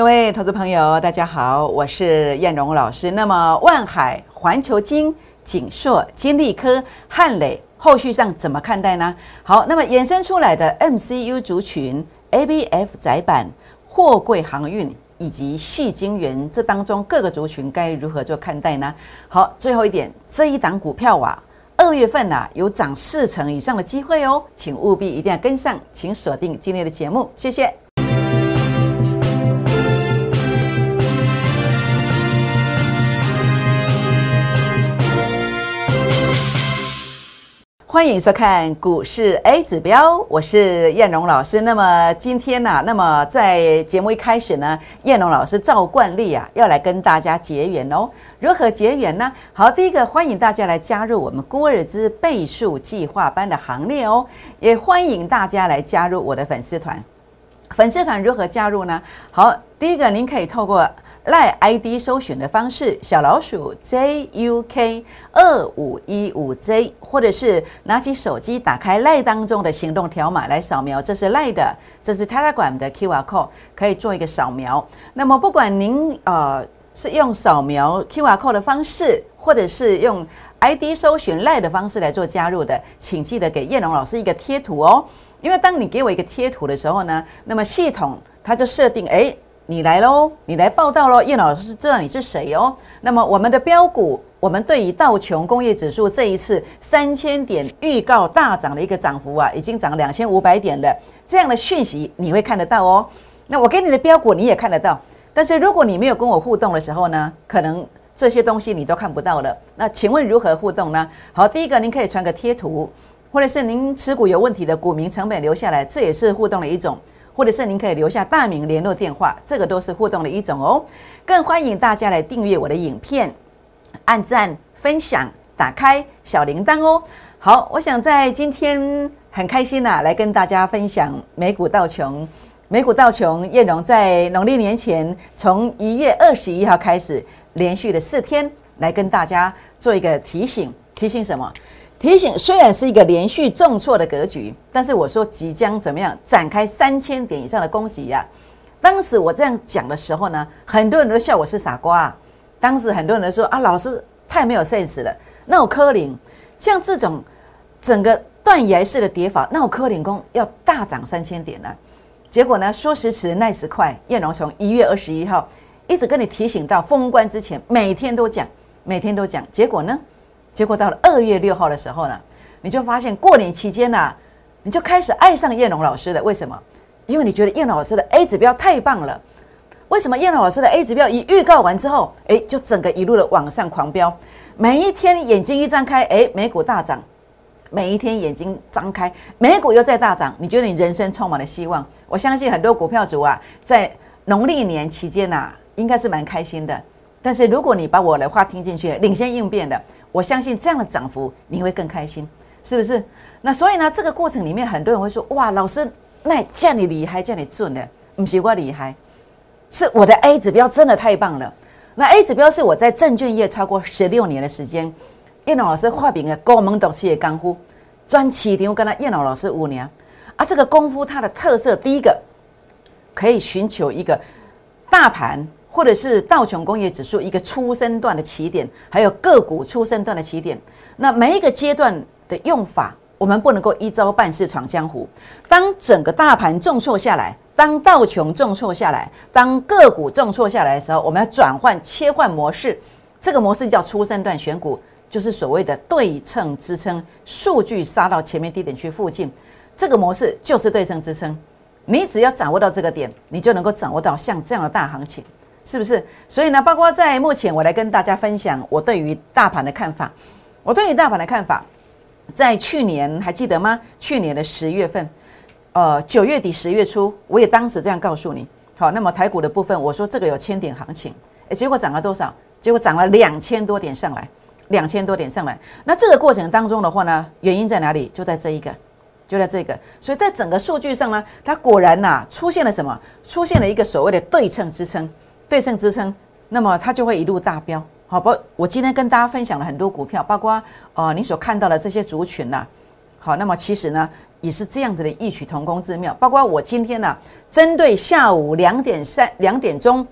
各位投资朋友，大家好，我是燕荣老师。那么，万海、环球金、锦硕、金利科、汉磊，后续上怎么看待呢？好，那么衍生出来的 MCU 族群、ABF 窄板、货柜航运以及细晶圆，这当中各个族群该如何做看待呢？好，最后一点，这一档股票啊，二月份呐有涨四成以上的机会哦，请务必一定要跟上，请锁定今天的节目，谢谢。欢迎收看股市 A 指标，我是燕荣老师。那么今天呢，那么在节目一开始呢，燕荣老师照惯例啊，要来跟大家结缘哦。如何结缘呢？好，第一个欢迎大家来加入我们郭尔兹倍数计划班的行列哦，也欢迎大家来加入我的粉丝团。粉丝团如何加入呢？好，第一个您可以透过。赖 ID 搜寻的方式，小老鼠 JUK 二五一五 J，或者是拿起手机打开赖当中的行动条码来扫描，这是赖的，这是 Telegram 的 QR code，可以做一个扫描。那么不管您呃是用扫描 QR code 的方式，或者是用 ID 搜寻赖的方式来做加入的，请记得给叶龙老师一个贴图哦，因为当你给我一个贴图的时候呢，那么系统它就设定哎。你来喽，你来报道喽，叶老师知道你是谁哦。那么我们的标股，我们对于道琼工业指数这一次三千点预告大涨的一个涨幅啊，已经涨两千五百点了。这样的讯息你会看得到哦。那我给你的标股你也看得到，但是如果你没有跟我互动的时候呢，可能这些东西你都看不到了。那请问如何互动呢？好，第一个您可以传个贴图，或者是您持股有问题的股民成本留下来，这也是互动的一种。或者是您可以留下大名、联络电话，这个都是互动的一种哦。更欢迎大家来订阅我的影片，按赞、分享、打开小铃铛哦。好，我想在今天很开心呐，来跟大家分享美股道琼。美股道琼，叶荣在农历年前，从一月二十一号开始，连续的四天来跟大家做一个提醒，提醒什么？提醒，虽然是一个连续重挫的格局，但是我说即将怎么样展开三千点以上的攻击呀？当时我这样讲的时候呢，很多人都笑我是傻瓜。当时很多人都说啊，老师太没有 sense 了。那我科林像这种整个断崖式的跌法，那我科林工要大涨三千点呢？结果呢，说时迟，那时快，燕龙从一月二十一号一直跟你提醒到封关之前，每天都讲，每天都讲，结果呢？结果到了二月六号的时候呢，你就发现过年期间呢，你就开始爱上叶龙老师的。为什么？因为你觉得叶龙老师的 A 指标太棒了。为什么叶龙老师的 A 指标一预告完之后，哎，就整个一路的往上狂飙？每一天眼睛一张开，哎，美股大涨；每一天眼睛张开，美股又在大涨。你觉得你人生充满了希望？我相信很多股票主啊，在农历年期间呐，应该是蛮开心的。但是如果你把我的话听进去，领先应变的，我相信这样的涨幅你会更开心，是不是？那所以呢，这个过程里面很多人会说：哇，老师，那叫你厉害，叫你准的，不是我厉害，是我的 A 指标真的太棒了。那 A 指标是我在证券业超过十六年的时间，叶老师画饼的高门懂企业干呼，专起点我跟他叶老师五年啊，这个功夫它的特色，第一个可以寻求一个大盘。或者是道琼工业指数一个初升段的起点，还有个股初升段的起点。那每一个阶段的用法，我们不能够一招半式闯江湖。当整个大盘重挫下来，当道琼重挫下来，当个股重挫下来的时候，我们要转换切换模式。这个模式叫初升段选股，就是所谓的对称支撑。数据杀到前面低点区附近，这个模式就是对称支撑。你只要掌握到这个点，你就能够掌握到像这样的大行情。是不是？所以呢，包括在目前，我来跟大家分享我对于大盘的看法。我对于大盘的看法，在去年还记得吗？去年的十月份，呃，九月底十月初，我也当时这样告诉你。好，那么台股的部分，我说这个有千点行情，诶，结果涨了多少？结果涨了两千多点上来，两千多点上来。那这个过程当中的话呢，原因在哪里？就在这一个，就在这个。所以在整个数据上呢，它果然呐出现了什么？出现了一个所谓的对称支撑。对称支撑，那么它就会一路大飙。好不？我今天跟大家分享了很多股票，包括呃你所看到的这些族群呐，好，那么其实呢，也是这样子的异曲同工之妙。包括我今天呢，针对下午两点三两点钟。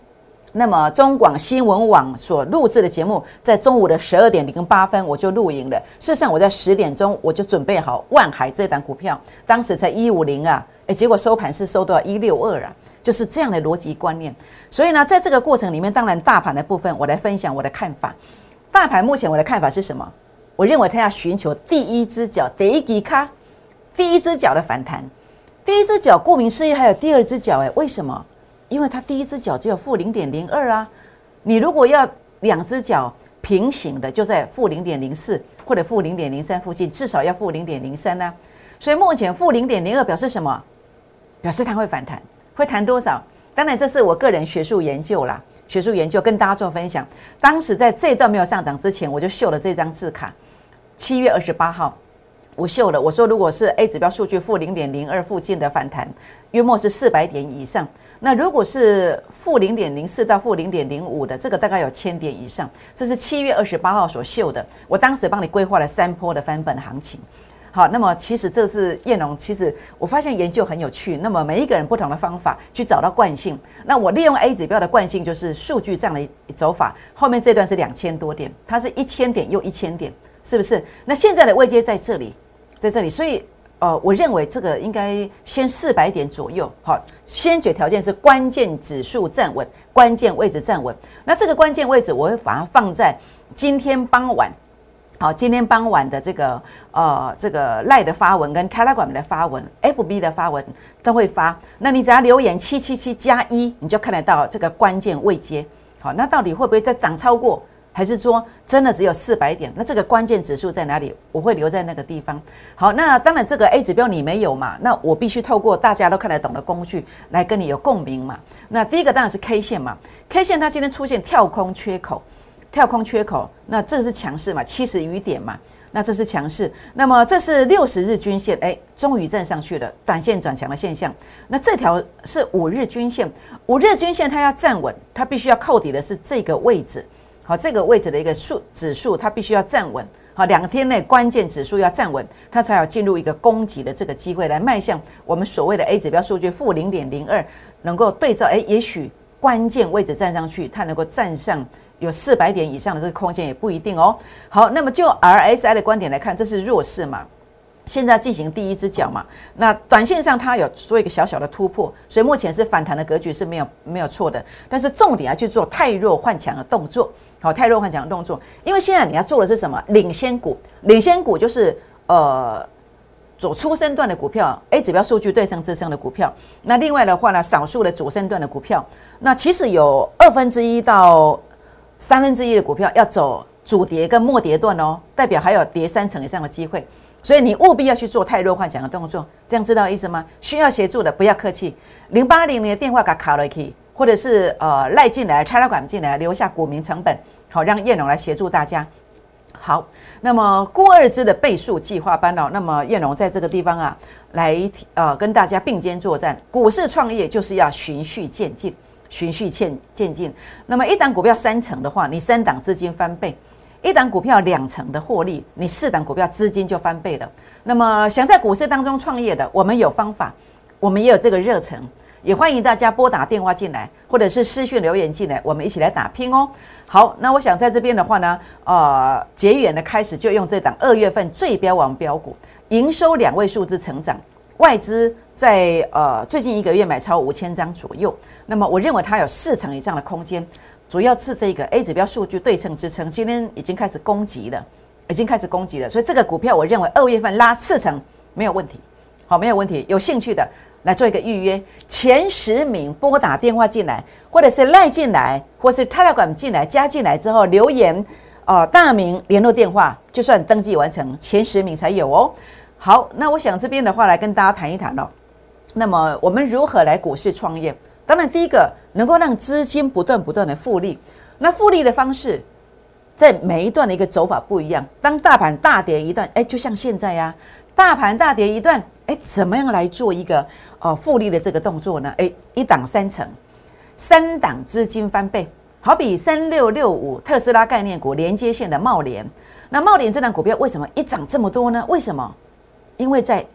那么中广新闻网所录制的节目，在中午的十二点零八分我就录影了。事实上，我在十点钟我就准备好万海这档股票，当时才一五零啊，诶，结果收盘是收到一六二啊，就是这样的逻辑观念。所以呢，在这个过程里面，当然大盘的部分，我来分享我的看法。大盘目前我的看法是什么？我认为它要寻求第一只脚，第一吉卡，第一只脚的反弹。第一只脚，顾名思义，还有第二只脚，诶，为什么？因为它第一只脚只有负零点零二啊，你如果要两只脚平行的，就在负零点零四或者负零点零三附近，至少要负零点零三呢。所以目前负零点零二表示什么？表示它会反弹，会弹多少？当然这是我个人学术研究啦，学术研究跟大家做分享。当时在这一段没有上涨之前，我就秀了这张字卡，七月二十八号。我秀了，我说如果是 A 指标数据负零点零二附近的反弹，约莫是四百点以上。那如果是负零点零四到负零点零五的，这个大概有千点以上。这是七月二十八号所秀的，我当时帮你规划了三波的翻本行情。好，那么其实这是燕龙，其实我发现研究很有趣。那么每一个人不同的方法去找到惯性。那我利用 A 指标的惯性就是数据这样的走法。后面这段是两千多点，它是一千点又一千点，是不是？那现在的位阶在这里。在这里，所以呃，我认为这个应该先四百点左右，好，先决条件是关键指数站稳，关键位置站稳。那这个关键位置，我会把它放在今天傍晚，好，今天傍晚的这个呃这个赖的发文跟 Telegram 的发文，FB 的发文都会发。那你只要留言七七七加一，你就看得到这个关键位阶。好，那到底会不会再涨超过？还是说真的只有四百点？那这个关键指数在哪里？我会留在那个地方。好，那当然这个 A 指标你没有嘛？那我必须透过大家都看得懂的工具来跟你有共鸣嘛。那第一个当然是 K 线嘛，K 线它今天出现跳空缺口，跳空缺口，那这是强势嘛？七十余点嘛？那这是强势。那么这是六十日均线，哎，终于站上去了，短线转强的现象。那这条是五日均线，五日均线它要站稳，它必须要扣底的是这个位置。好，这个位置的一个数指数，它必须要站稳。好，两天内关键指数要站稳，它才有进入一个攻击的这个机会，来迈向我们所谓的 A 指标数据负零点零二，能够对照。哎，也许关键位置站上去，它能够站上有四百点以上的这个空间也不一定哦。好，那么就 RSI 的观点来看，这是弱势嘛？现在进行第一只脚嘛，那短线上它有做一个小小的突破，所以目前是反弹的格局是没有没有错的。但是重点要去做太弱换强的动作，好，太弱换强的动作，因为现在你要做的是什么？领先股，领先股就是呃走初升段的股票，A 指标数据对称支撑的股票。那另外的话呢，少数的主升段的股票，那其实有二分之一到三分之一的股票要走主跌跟末跌段哦，代表还有跌三成以上的机会。所以你务必要去做太弱幻想的动作，这样知道意思吗？需要协助的不要客气，零八零零的电话卡卡了可以，或者是呃赖进来拆了管进来，留下股民成本，好让叶龙来协助大家。好，那么郭二之的倍数计划班哦，那么叶龙在这个地方啊，来呃跟大家并肩作战。股市创业就是要循序渐进，循序渐渐进。那么一档股票三成的话，你三档资金翻倍。一档股票两成的获利，你四档股票资金就翻倍了。那么想在股市当中创业的，我们有方法，我们也有这个热忱，也欢迎大家拨打电话进来，或者是私讯留言进来，我们一起来打拼哦。好，那我想在这边的话呢，呃，结缘的开始就用这档二月份最标王标股，营收两位数字成长，外资在呃最近一个月买超五千张左右，那么我认为它有四成以上的空间。主要是这个 A 指标数据对称支撑，今天已经开始攻击了，已经开始攻击了，所以这个股票我认为二月份拉四成没有问题，好，没有问题。有兴趣的来做一个预约，前十名拨打电话进来，或者是赖进来，或是 Telegram 进来加进来之后留言，哦，大名联络电话，就算登记完成，前十名才有哦。好，那我想这边的话来跟大家谈一谈了。那么我们如何来股市创业？当然，第一个能够让资金不断不断的复利，那复利的方式，在每一段的一个走法不一样。当大盘大跌一段，哎，就像现在呀，大盘大跌一段，哎，怎么样来做一个呃复利的这个动作呢？哎，一档三成，三档资金翻倍，好比三六六五特斯拉概念股连接线的茂联，那茂联这档股票为什么一涨这么多呢？为什么？因为在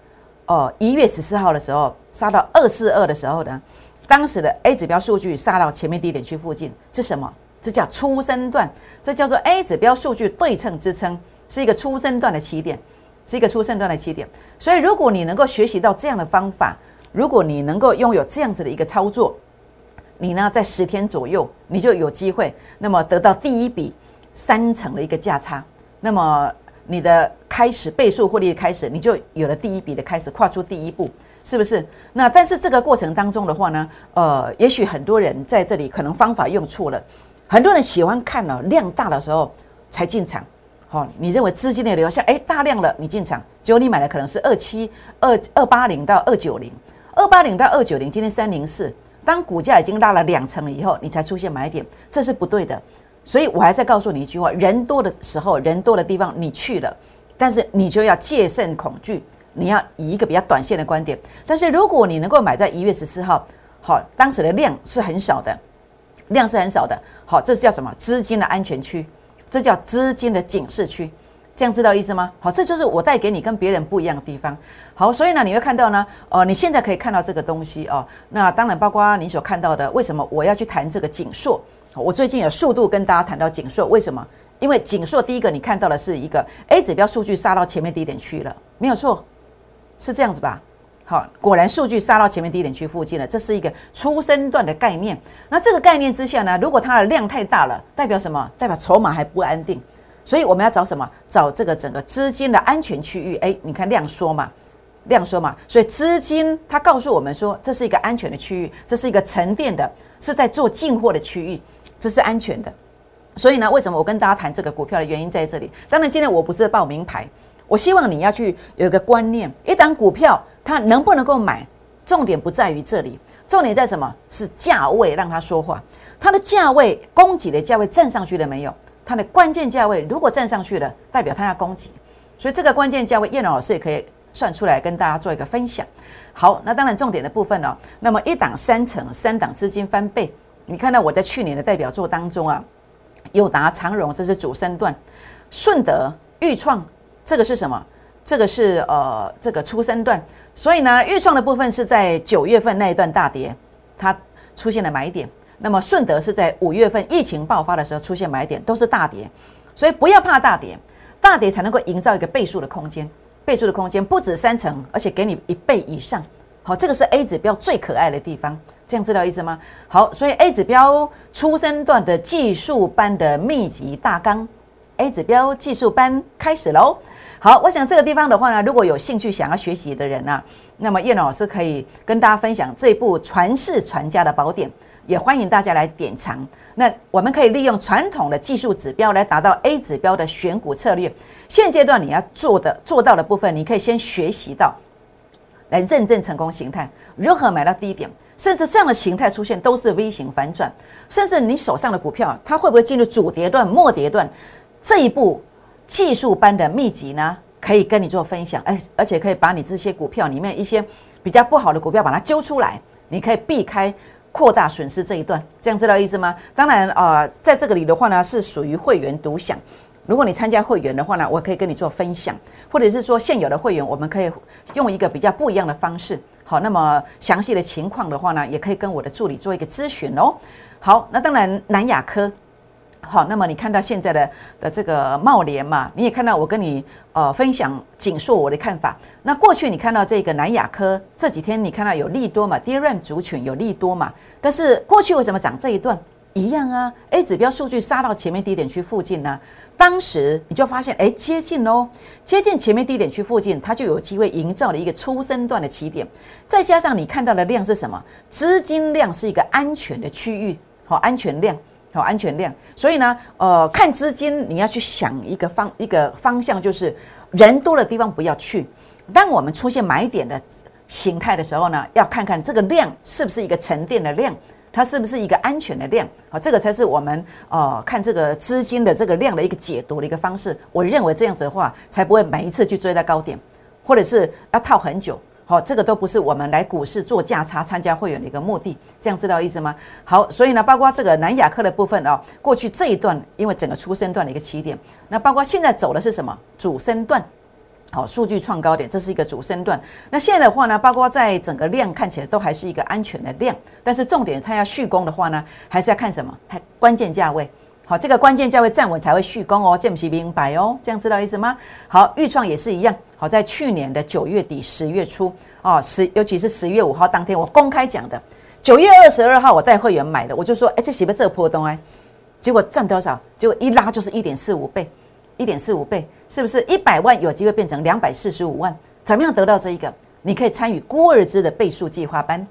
哦一月十四号的时候杀到二四二的时候呢，当时的 A 指标数据杀到前面低点区附近，这什么？这叫初升段，这叫做 A 指标数据对称支撑，是一个初升段的起点，是一个初升段的起点。所以如果你能够学习到这样的方法，如果你能够拥有这样子的一个操作，你呢在十天左右，你就有机会，那么得到第一笔三成的一个价差，那么你的开始倍数获利的开始，你就有了第一笔的开始，跨出第一步，是不是？那但是这个过程当中的话呢，呃，也许很多人在这里可能方法用错了，很多人喜欢看了量大的时候才进场。好，你认为资金的流向，哎，大量了，你进场，结果你买的可能是二七二二八零到二九零，二八零到二九零，今天三零四，当股价已经拉了两成以后，你才出现买点，这是不对的。所以我还在告诉你一句话：人多的时候，人多的地方你去了，但是你就要戒慎恐惧，你要以一个比较短线的观点。但是如果你能够买在一月十四号，好，当时的量是很少的，量是很少的，好，这叫什么？资金的安全区。这叫资金的警示区，这样知道意思吗？好，这就是我带给你跟别人不一样的地方。好，所以呢，你会看到呢，哦，你现在可以看到这个东西哦。那当然包括你所看到的，为什么我要去谈这个紧缩？我最近有速度跟大家谈到紧缩，为什么？因为紧缩第一个你看到的是一个 A 指标数据杀到前面低点去了，没有错，是这样子吧？好，果然数据杀到前面低点区附近了，这是一个初生段的概念。那这个概念之下呢，如果它的量太大了，代表什么？代表筹码还不安定。所以我们要找什么？找这个整个资金的安全区域。哎，你看量缩嘛，量缩嘛。所以资金它告诉我们说，这是一个安全的区域，这是一个沉淀的，是在做进货的区域，这是安全的。所以呢，为什么我跟大家谈这个股票的原因在这里？当然，今天我不是报名牌，我希望你要去有一个观念，一档股票。它能不能够买？重点不在于这里，重点在什么？是价位让它说话。它的价位，供给的价位站上去了没有？它的关键价位如果站上去了，代表它要供给。所以这个关键价位，叶老师也可以算出来跟大家做一个分享。好，那当然重点的部分呢，那么一档三成，三档资金翻倍。你看到我在去年的代表作当中啊，友达、长荣这是主升段，顺德、裕创这个是什么？这个是呃这个初升段。所以呢，预创的部分是在九月份那一段大跌，它出现了买点。那么顺德是在五月份疫情爆发的时候出现买点，都是大跌。所以不要怕大跌，大跌才能够营造一个倍数的空间。倍数的空间不止三成，而且给你一倍以上。好，这个是 A 指标最可爱的地方。这样知道意思吗？好，所以 A 指标初升段的技术班的密集大纲，A 指标技术班开始喽。好，我想这个地方的话呢，如果有兴趣想要学习的人呢，那么叶老师可以跟大家分享这部传世传家的宝典，也欢迎大家来典藏。那我们可以利用传统的技术指标来达到 A 指标的选股策略。现阶段你要做的做到的部分，你可以先学习到来认证成功形态，如何买到低点，甚至这样的形态出现都是 V 型反转，甚至你手上的股票它会不会进入主跌段、末跌段这一步。技术班的秘籍呢，可以跟你做分享，哎，而且可以把你这些股票里面一些比较不好的股票把它揪出来，你可以避开扩大损失这一段，这样知道意思吗？当然啊，在这个里的话呢，是属于会员独享。如果你参加会员的话呢，我可以跟你做分享，或者是说现有的会员，我们可以用一个比较不一样的方式。好，那么详细的情况的话呢，也可以跟我的助理做一个咨询哦。好，那当然南亚科。好，那么你看到现在的的这个茂联嘛，你也看到我跟你呃分享紧缩我的看法。那过去你看到这个南亚科这几天你看到有利多嘛，DRAM 族群有利多嘛，但是过去为什么涨这一段一样啊？A 指标数据杀到前面低点区附近呢，当时你就发现哎接近喽，接近前面低点区附近，它就有机会营造了一个初升段的起点。再加上你看到的量是什么？资金量是一个安全的区域，好安全量。好，安全量。所以呢，呃，看资金，你要去想一个方一个方向，就是人多的地方不要去。当我们出现买点的形态的时候呢，要看看这个量是不是一个沉淀的量，它是不是一个安全的量。好，这个才是我们呃看这个资金的这个量的一个解读的一个方式。我认为这样子的话，才不会每一次去追在高点，或者是要套很久。好，这个都不是我们来股市做价差、参加会员的一个目的，这样知道意思吗？好，所以呢，包括这个南亚科的部分哦，过去这一段因为整个出生段的一个起点，那包括现在走的是什么主升段？好，数据创高点，这是一个主升段。那现在的话呢，包括在整个量看起来都还是一个安全的量，但是重点它要续攻的话呢，还是要看什么？看关键价位。好，这个关键价位站稳才会续攻哦，这不是明白哦？这样知道意思吗？好，预创也是一样。好，在去年的九月底、十月初哦，十尤其是十月五号当天，我公开讲的，九月二十二号我带会员买的，我就说，哎，这是不是这波动哎？结果赚多少？结果一拉就是一点四五倍。一点四五倍，是不是一百万有机会变成两百四十五万？怎么样得到这一个？你可以参与郭二芝的倍数计划班，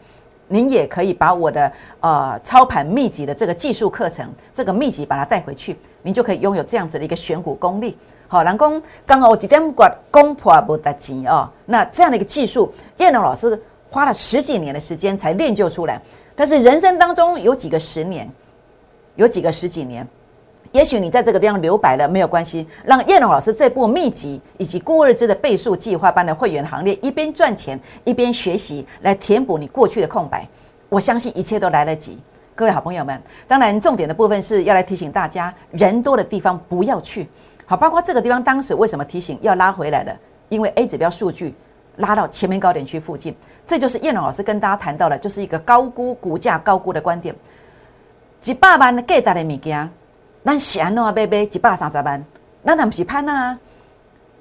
您也可以把我的呃操盘秘籍的这个技术课程，这个秘籍把它带回去，您就可以拥有这样子的一个选股功力。好，蓝工刚好我几点管攻破不得钱哦，那这样的一个技术，叶龙老师花了十几年的时间才练就出来。但是人生当中有几个十年，有几个十几年。也许你在这个地方留白了没有关系，让叶龙老师这部秘籍以及郭日之的倍数计划班的会员行列，一边赚钱一边学习，来填补你过去的空白。我相信一切都来得及。各位好朋友们，当然重点的部分是要来提醒大家，人多的地方不要去。好，包括这个地方当时为什么提醒要拉回来的？因为 A 指标数据拉到前面高点区附近，这就是叶龙老师跟大家谈到的，就是一个高估股价高估的观点。几百万的价值的物件。那闲了啊，贝贝几百三十万，那他们是攀啊，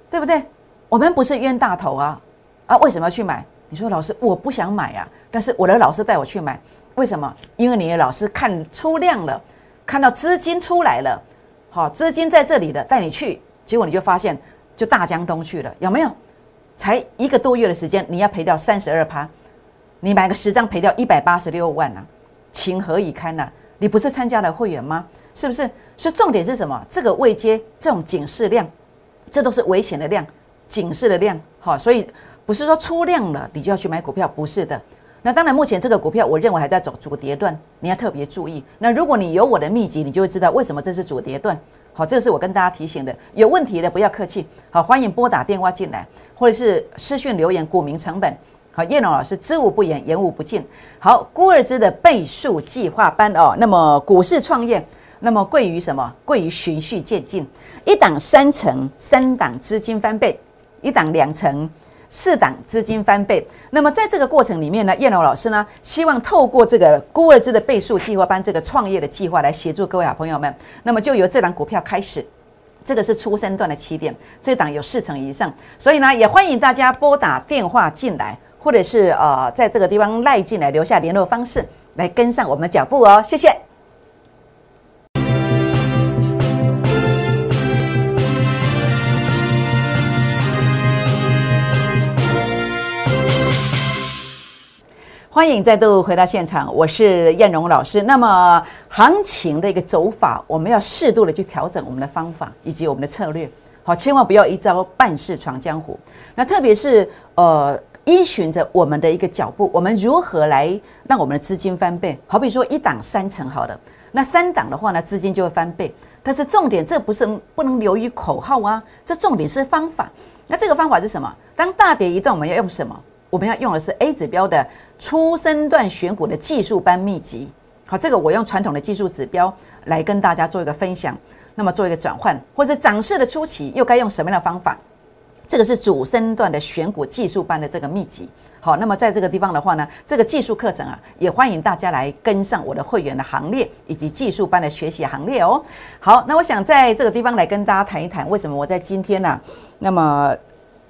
对不对？我们不是冤大头啊啊！为什么要去买？你说老师，我不想买啊，但是我的老师带我去买，为什么？因为你的老师看出量了，看到资金出来了，好，资金在这里的，带你去，结果你就发现就大江东去了，有没有？才一个多月的时间，你要赔掉三十二趴，你买个十张赔掉一百八十六万啊，情何以堪呐？你不是参加了会员吗？是不是？所以重点是什么？这个未接这种警示量，这都是危险的量，警示的量。好，所以不是说出量了你就要去买股票，不是的。那当然，目前这个股票我认为还在走主跌段，你要特别注意。那如果你有我的秘籍，你就会知道为什么这是主跌段。好，这是我跟大家提醒的。有问题的不要客气，好，欢迎拨打电话进来，或者是私讯留言。股民成本。好，叶龙老师知无不言，言无不尽。好，孤二之的倍数计划班哦，那么股市创业。那么贵于什么？贵于循序渐进，一档三层，三档资金翻倍；一档两层，四档资金翻倍。那么在这个过程里面呢，叶龙老师呢，希望透过这个孤儿之的倍数计划班这个创业的计划来协助各位好朋友们。那么就由这档股票开始，这个是初生段的起点，这档有四成以上，所以呢，也欢迎大家拨打电话进来，或者是呃，在这个地方赖进来留下联络方式，来跟上我们的脚步哦。谢谢。欢迎再度回到现场，我是燕荣老师。那么行情的一个走法，我们要适度的去调整我们的方法以及我们的策略，好，千万不要一招半式闯江湖。那特别是呃，依循着我们的一个脚步，我们如何来让我们的资金翻倍？好比说一档三成，好的，那三档的话呢，资金就会翻倍。但是重点，这不是不能流于口号啊，这重点是方法。那这个方法是什么？当大跌一段，我们要用什么？我们要用的是 A 指标的初升段选股的技术班秘籍。好，这个我用传统的技术指标来跟大家做一个分享。那么做一个转换，或者涨势的初期又该用什么样的方法？这个是主升段的选股技术班的这个秘籍。好，那么在这个地方的话呢，这个技术课程啊，也欢迎大家来跟上我的会员的行列以及技术班的学习行列哦。好，那我想在这个地方来跟大家谈一谈，为什么我在今天呢？那么。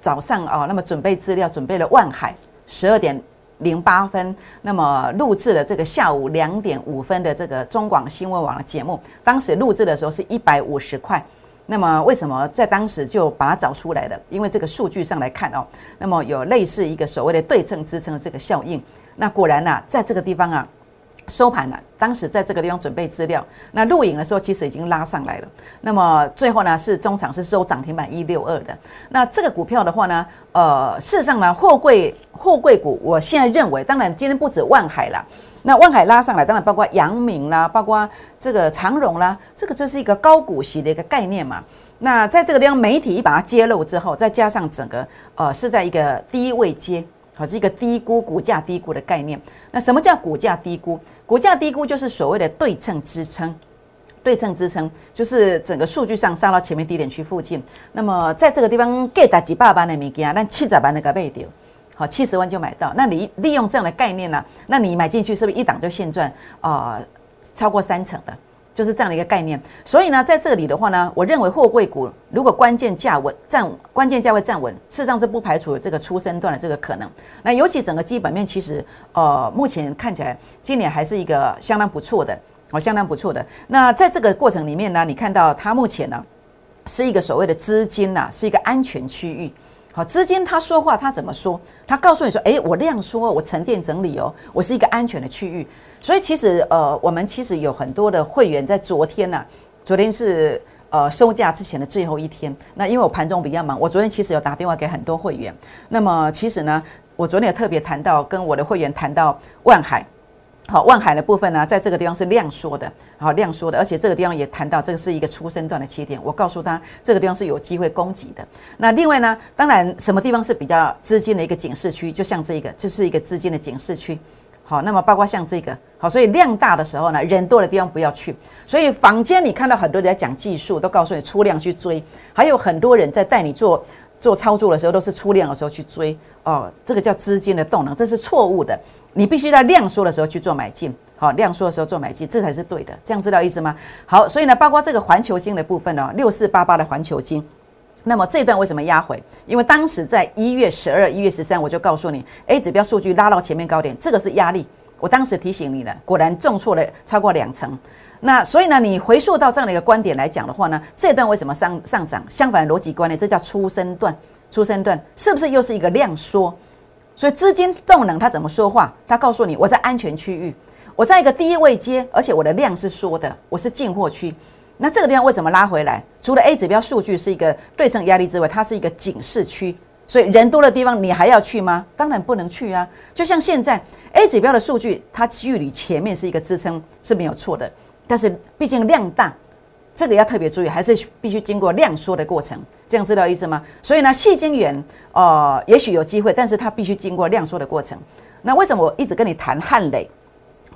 早上哦，那么准备资料准备了万海十二点零八分，那么录制了这个下午两点五分的这个中广新闻网的节目。当时录制的时候是一百五十块，那么为什么在当时就把它找出来了？因为这个数据上来看哦，那么有类似一个所谓的对称支撑的这个效应。那果然呢，在这个地方啊。收盘了，当时在这个地方准备资料，那录影的时候其实已经拉上来了。那么最后呢，是中场是收涨停板一六二的。那这个股票的话呢，呃，事实上呢，货柜货柜股，我现在认为，当然今天不止万海啦，那万海拉上来，当然包括阳明啦，包括这个长荣啦，这个就是一个高股息的一个概念嘛。那在这个地方媒体一把它揭露之后，再加上整个呃是在一个低位接。好，是一个低估股价低估的概念。那什么叫股价低估？股价低估就是所谓的对称支撑。对称支撑，就是整个数据上杀到前面低点区附近。那么在这个地方给打几百万的物件，但七十万的个卖掉，好七十万就买到。那你利用这样的概念呢？那你买进去是不是一档就现赚啊？超过三成的？就是这样的一个概念，所以呢，在这里的话呢，我认为货柜股如果关键价稳站，关键价位站稳，事实上是不排除这个出生段的这个可能。那尤其整个基本面，其实呃，目前看起来今年还是一个相当不错的，哦，相当不错的。那在这个过程里面呢，你看到它目前呢是一个所谓的资金呐，是一个安全区域。好，资金他说话，他怎么说？他告诉你说，诶，我量缩，我沉淀整理哦，我是一个安全的区域。所以其实，呃，我们其实有很多的会员在昨天呢，昨天是呃收假之前的最后一天。那因为我盘中比较忙，我昨天其实有打电话给很多会员。那么其实呢，我昨天也特别谈到，跟我的会员谈到万海。好，万海的部分呢，在这个地方是量缩的，好量缩的，而且这个地方也谈到这个是一个出生段的起点。我告诉他，这个地方是有机会攻击的。那另外呢，当然什么地方是比较资金的一个警示区，就像这个，就是一个资金的警示区。好，那么包括像这个，好，所以量大的时候呢，人多的地方不要去。所以坊间你看到很多人在讲技术，都告诉你出量去追，还有很多人在带你做。做操作的时候都是出量的时候去追哦，这个叫资金的动能，这是错误的。你必须在量缩的时候去做买进，好，量缩的时候做买进，这才是对的。这样知道意思吗？好，所以呢，包括这个环球金的部分呢，六四八八的环球金，那么这段为什么压回？因为当时在一月十二、一月十三，我就告诉你，A 指标数据拉到前面高点，这个是压力。我当时提醒你了，果然重挫了超过两成。那所以呢，你回溯到这样的一个观点来讲的话呢，这段为什么上上涨？相反逻辑观念，这叫出生段，出生段是不是又是一个量缩？所以资金动能它怎么说话？它告诉你，我在安全区域，我在一个低位接，而且我的量是缩的，我是进货区。那这个地方为什么拉回来？除了 A 指标数据是一个对称压力之外，它是一个警示区。所以人多的地方你还要去吗？当然不能去啊！就像现在 A 指标的数据，它距离前面是一个支撑是没有错的，但是毕竟量大，这个要特别注意，还是必须经过量缩的过程。这样知道意思吗？所以呢，细晶圆呃，也许有机会，但是它必须经过量缩的过程。那为什么我一直跟你谈汉雷？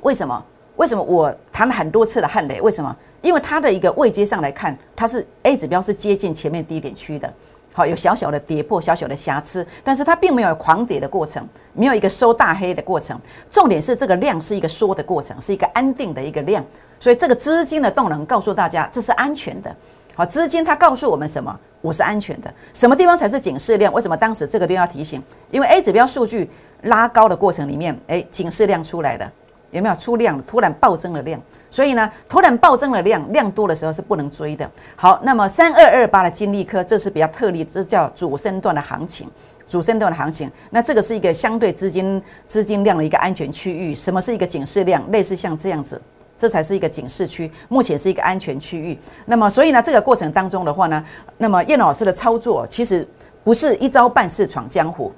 为什么？为什么我谈了很多次的汉雷？为什么？因为它的一个位阶上来看，它是 A 指标是接近前面低点区的。好，有小小的跌破，小小的瑕疵，但是它并没有狂跌的过程，没有一个收大黑的过程。重点是这个量是一个缩的过程，是一个安定的一个量。所以这个资金的动能告诉大家，这是安全的。好，资金它告诉我们什么？我是安全的。什么地方才是警示量？为什么当时这个地方要提醒？因为 A 指标数据拉高的过程里面，哎，警示量出来了。有没有出量？突然暴增了量，所以呢，突然暴增了量，量多的时候是不能追的。好，那么三二二八的金利科，这是比较特例，这叫主升段的行情，主升段的行情。那这个是一个相对资金资金量的一个安全区域。什么是一个警示量？类似像这样子，这才是一个警示区，目前是一个安全区域。那么，所以呢，这个过程当中的话呢，那么叶老师的操作其实不是一招半式闯江湖，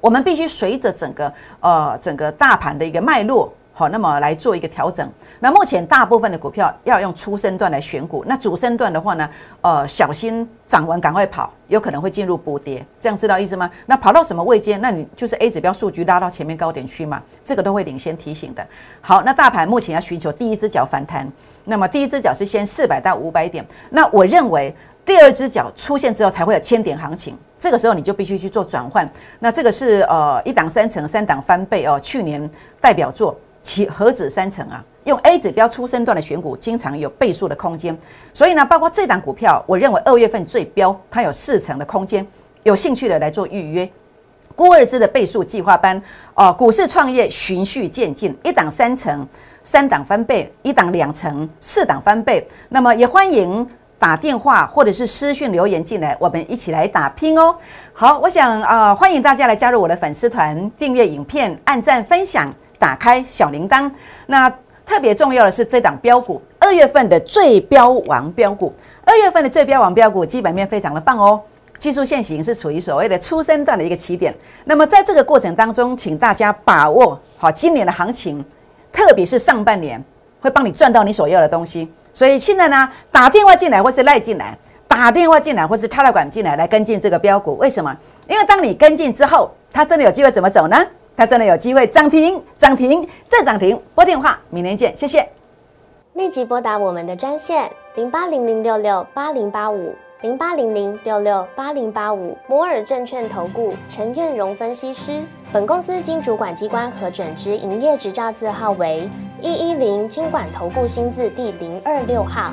我们必须随着整个呃整个大盘的一个脉络。好，那么来做一个调整。那目前大部分的股票要用初升段来选股，那主升段的话呢，呃，小心涨完赶快跑，有可能会进入补跌，这样知道意思吗？那跑到什么位阶？那你就是 A 指标数据拉到前面高点去嘛，这个都会领先提醒的。好，那大盘目前要寻求第一只脚反弹，那么第一只脚是先四百到五百点，那我认为第二只脚出现之后才会有千点行情，这个时候你就必须去做转换。那这个是呃一档三成，三档翻倍哦，去年代表作。其何止三成啊？用 A 指标出生段的选股，经常有倍数的空间。所以呢，包括这档股票，我认为二月份最标，它有四成的空间。有兴趣的来做预约。郭二之的倍数计划班，哦，股市创业循序渐进，一档三成，三档翻倍，一档两成，四档翻倍。那么也欢迎打电话或者是私讯留言进来，我们一起来打拼哦。好，我想啊，欢迎大家来加入我的粉丝团，订阅影片，按赞分享。打开小铃铛，那特别重要的是这档标股，二月份的最标王标股，二月份的最标王标股基本面非常的棒哦，技术线型是处于所谓的初升段的一个起点。那么在这个过程当中，请大家把握好今年的行情，特别是上半年会帮你赚到你所要的东西。所以现在呢，打电话进来或是赖进来，打电话进来或是插了管进来来跟进这个标股，为什么？因为当你跟进之后，它真的有机会怎么走呢？它真的有机会涨停，涨停再涨停。拨电话，明天见，谢谢。立即拨打我们的专线零八零零六六八零八五零八零零六六八零八五摩尔证券投顾陈彦荣分析师。本公司经主管机关核准之营业执照字号为一一零金管投顾新字第零二六号。